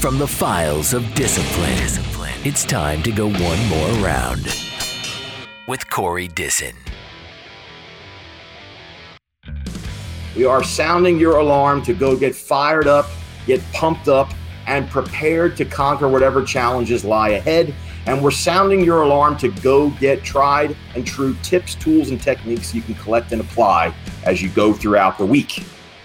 From the files of discipline, discipline, it's time to go one more round with Corey Disson. We are sounding your alarm to go get fired up, get pumped up, and prepared to conquer whatever challenges lie ahead. And we're sounding your alarm to go get tried and true tips, tools, and techniques you can collect and apply as you go throughout the week.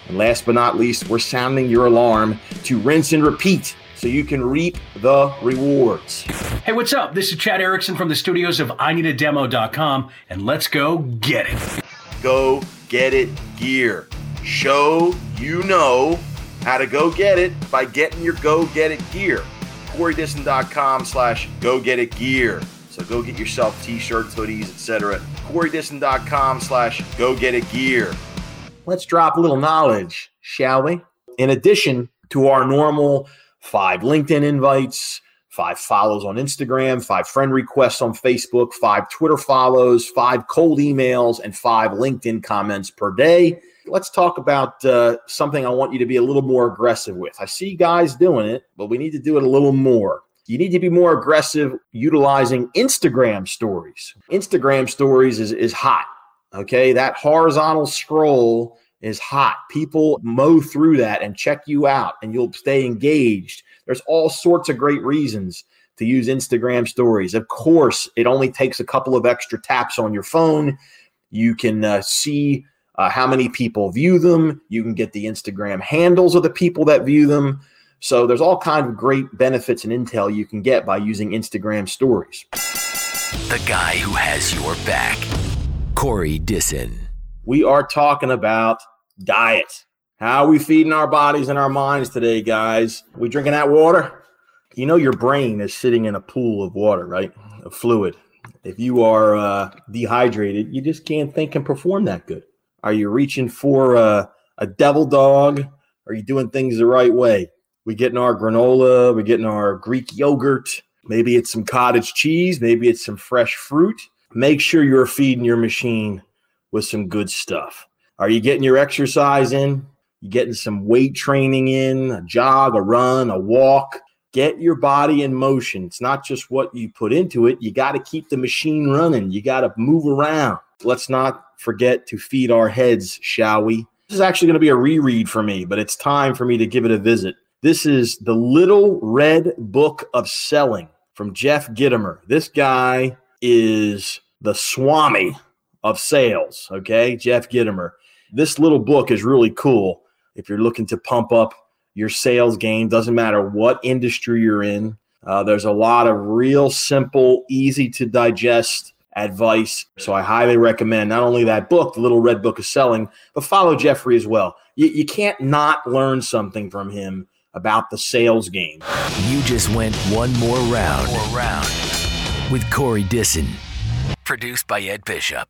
And last but not least, we're sounding your alarm to rinse and repeat so you can reap the rewards. Hey, what's up? This is Chad Erickson from the studios of I Need a Demo.com, and let's go get it. Go get it gear. Show you know how to go get it by getting your go get it gear. CoreyDisson.com slash go get it gear. So go get yourself t-shirts, hoodies, etc. CoreyDisson.com slash go get it gear. Let's drop a little knowledge, shall we? In addition to our normal five LinkedIn invites, five follows on Instagram, five friend requests on Facebook, five Twitter follows, five cold emails, and five LinkedIn comments per day. Let's talk about uh, something I want you to be a little more aggressive with. I see guys doing it, but we need to do it a little more. You need to be more aggressive utilizing Instagram stories. Instagram stories is, is hot. Okay. That horizontal scroll is hot. People mow through that and check you out, and you'll stay engaged. There's all sorts of great reasons to use Instagram stories. Of course, it only takes a couple of extra taps on your phone. You can uh, see uh, how many people view them. You can get the Instagram handles of the people that view them. So there's all kinds of great benefits and intel you can get by using Instagram stories. The guy who has your back, Corey Disson. We are talking about diet. How are we feeding our bodies and our minds today, guys? We drinking that water? You know, your brain is sitting in a pool of water, right? Of fluid. If you are uh, dehydrated, you just can't think and perform that good. Are you reaching for a, a devil dog? Are you doing things the right way? We getting our granola, we getting our Greek yogurt. Maybe it's some cottage cheese, maybe it's some fresh fruit. Make sure you're feeding your machine with some good stuff. Are you getting your exercise in? You getting some weight training in, a jog, a run, a walk? Get your body in motion. It's not just what you put into it. You got to keep the machine running. You got to move around. Let's not forget to feed our heads, shall we? This is actually going to be a reread for me, but it's time for me to give it a visit. This is The Little Red Book of Selling from Jeff Gitomer. This guy is the Swami of sales. Okay, Jeff Gitomer. This little book is really cool if you're looking to pump up your sales game. Doesn't matter what industry you're in. Uh, there's a lot of real simple, easy to digest advice. So I highly recommend not only that book, The Little Red Book of Selling, but follow Jeffrey as well. You, you can't not learn something from him about the sales game. You just went one more round, more round with Corey Disson. Produced by Ed Bishop.